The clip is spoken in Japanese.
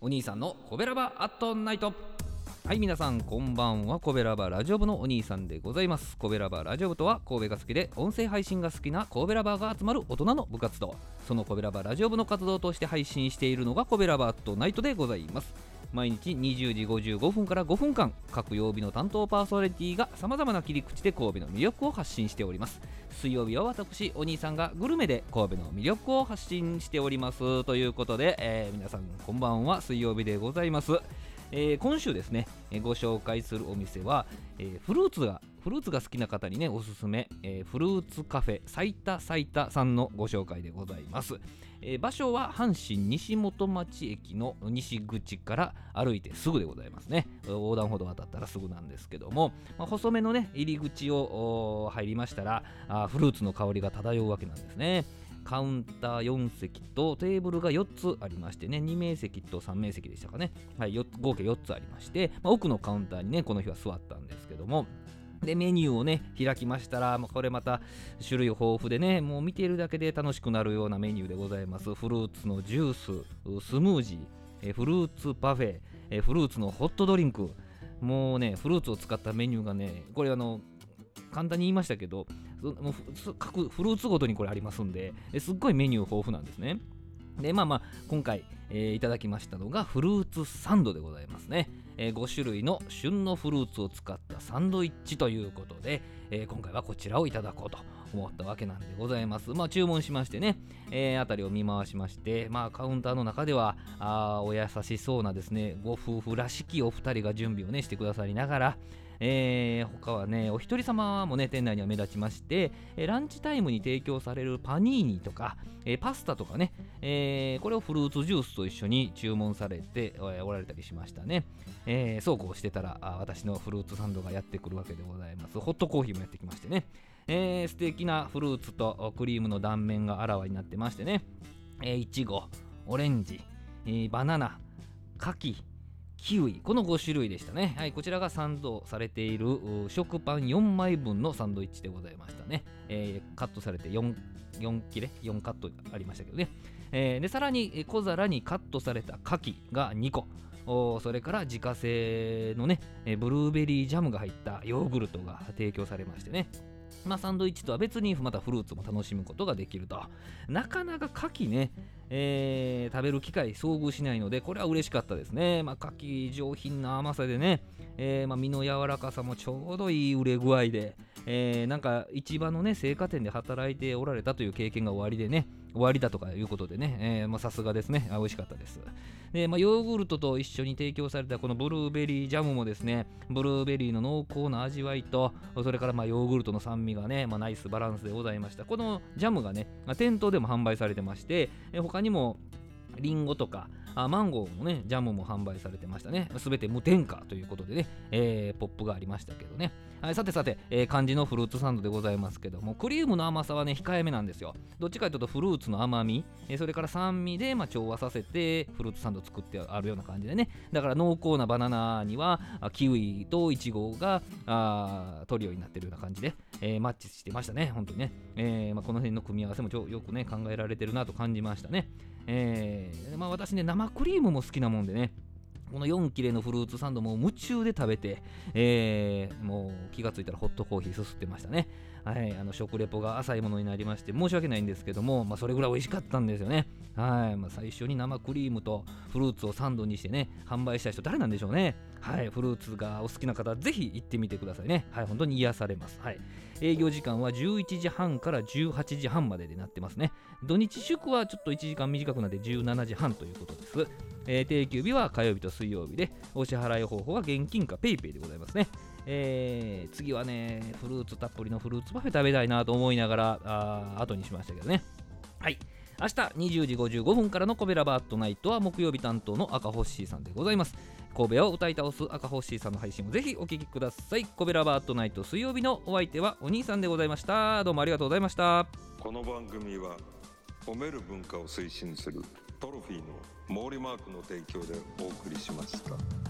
お兄さんのコベラバアットナイト。はい皆さんこんばんは。コベラバラジオ部のお兄さんでございます。コベラバラジオ部とは神戸が好きで音声配信が好きな神戸ラバーが集まる大人の部活動。そのコベラバラジオ部の活動として配信しているのがコベラバアットナイトでございます。毎日20時55分から5分間各曜日の担当パーソナリティがさまざまな切り口で神戸の魅力を発信しております。水曜日は私お兄さんがグルメで神戸の魅力を発信しております。ということで、えー皆さんこんばんは。水曜日でございます。えー今週ですね、えーご紹介するお店は、えーフルーツがフルーツが好きな方にねおすすめ、えフルーツカフェサイタサイタさんのご紹介でございます、え場所は阪神西本町駅の西口から歩いてすぐでございますね。横断歩道渡ったらすぐなんですけども、まあ細めのね入り口を入りましたらあフルーツの香りが漂うわけなんですね。カウンター4席とテーブルが4つありましてね、2名席と3名席でしたかね。はい、合計4つありまして、まあ奥のカウンターにね、この日は座ったんですけども、で、メニューをね、開きましたら、まあこれまた種類豊富でね、もう見ているだけで楽しくなるようなメニューでございます。フルーツのジュース、スムージー、えフルーツパフェ、えフルーツのホットドリンク、もうね、フルーツを使ったメニューがね、これあの、簡単に言いましたけど、そもう各フルーツごとにこれありますんで、すっごいメニュー豊富なんですね。で、まあまあ、今回、えーいただきましたのがフルーツサンドでございますね。え5種類の旬のフルーツを使ったサンドイッチということで、えー今回はこちらをいただこうと思ったわけなんでございます。まあ注文しましてね、えー、あたりを見回しまして、まあカウンターの中では、あお優しそうなですね、ご夫婦らしきお二人が準備をね、してくださりながら、えー他はね、お一人様もね、店内には目立ちまして、えーランチタイムに提供されるパニーニとか、えーパスタとかね、えーこれをフルーツジュースと一緒に注文されてえーおられたりしましたね。えーそうこうしてたらあ私のフルーツサンドがやってくるわけでございます。ホットコーヒーもやってきましてね、えー素敵なフルーツとクリームの断面があらわになってましてね、えーいちご、オレンジ、えーバナナ、柿、キウイ。この5種類でしたね、はい、こちらがサンドされている食パン4枚分のサンドイッチでございましたね、えーカットされて 4, 4切れ？4カットありましたけどね、えーでさらに小皿にカットされた牡蠣が2個。それから自家製のね、ブルーベリージャムが入ったヨーグルトが提供されましてね。まあ、サンドイッチとは別にまたフルーツも楽しむことができると。なかなか牡蠣ね、えー食べる機会遭遇しないのでこれは嬉しかったですね、まあ、牡蠣上品な甘さでね、えーま、身の柔らかさもちょうどいい売れ具合で、えーなんか市場のね青果店で働いておられたという経験が終わりでね終わりだとかいうことでね、えーまさすがですね。あ美味しかったです。で、まあ、ヨーグルトと一緒に提供されたこのブルーベリージャムもですねブルーベリーの濃厚な味わいとそれからまヨーグルトの酸味がね、まあ、ナイスバランスでございました。このジャムがね、まあ店頭でも販売されてましてえ他にもリンゴとかあマンゴーもねジャムも販売されてましたね。すべて無添加ということでね、えーポップがありましたけどね。はい、さてさて、えー漢字のフルーツサンドでございますけどもクリームの甘さはね控えめなんですよ。どっちかというとフルーツの甘み、えーそれから酸味で、まあ、調和させてフルーツサンド作ってあるような感じでね。だから濃厚なバナナにはキウイとイチゴがあトリオになってるような感じで、えーマッチしてましたね。本当にね、えまあ、この辺の組み合わせもちょよくね考えられてるなと感じましたね。えーまあ、私ね生クリームも好きなもんでねこの4切れのフルーツサンドも夢中で食べて、えーもう気がついたらホットコーヒーすすってましたね。はい、あの食レポが浅いものになりまして申し訳ないんですけども、まあ、それぐらい美味しかったんですよね。はい、まあ、最初に生クリームとフルーツをサンドにしてね、販売した人誰なんでしょうね。はい、フルーツがお好きな方、ぜひ行ってみてくださいね。はい、本当に癒されます。はい。営業時間は11時半から18時半まででなってますね。土日祝はちょっと1時間短くなって17時半ということです。えー定休日は火曜日と水曜日で、お支払い方法は現金か PayPay でございますね。えー次はね、フルーツたっぷりのフルーツパフェ食べたいなと思いながら、あ後にしましたけどね。はい。明日20時55分からのコベラバートナイトは木曜日担当の赤ホッシーさんでございます。神戸を歌い倒す赤ホッシーさんの配信をぜひお聞きください。コベラバートナイト水曜日のお相手はお兄さんでございました。どうもありがとうございました。この番組は褒める文化を推進するトロフィーの毛利マークの提供でお送りしました。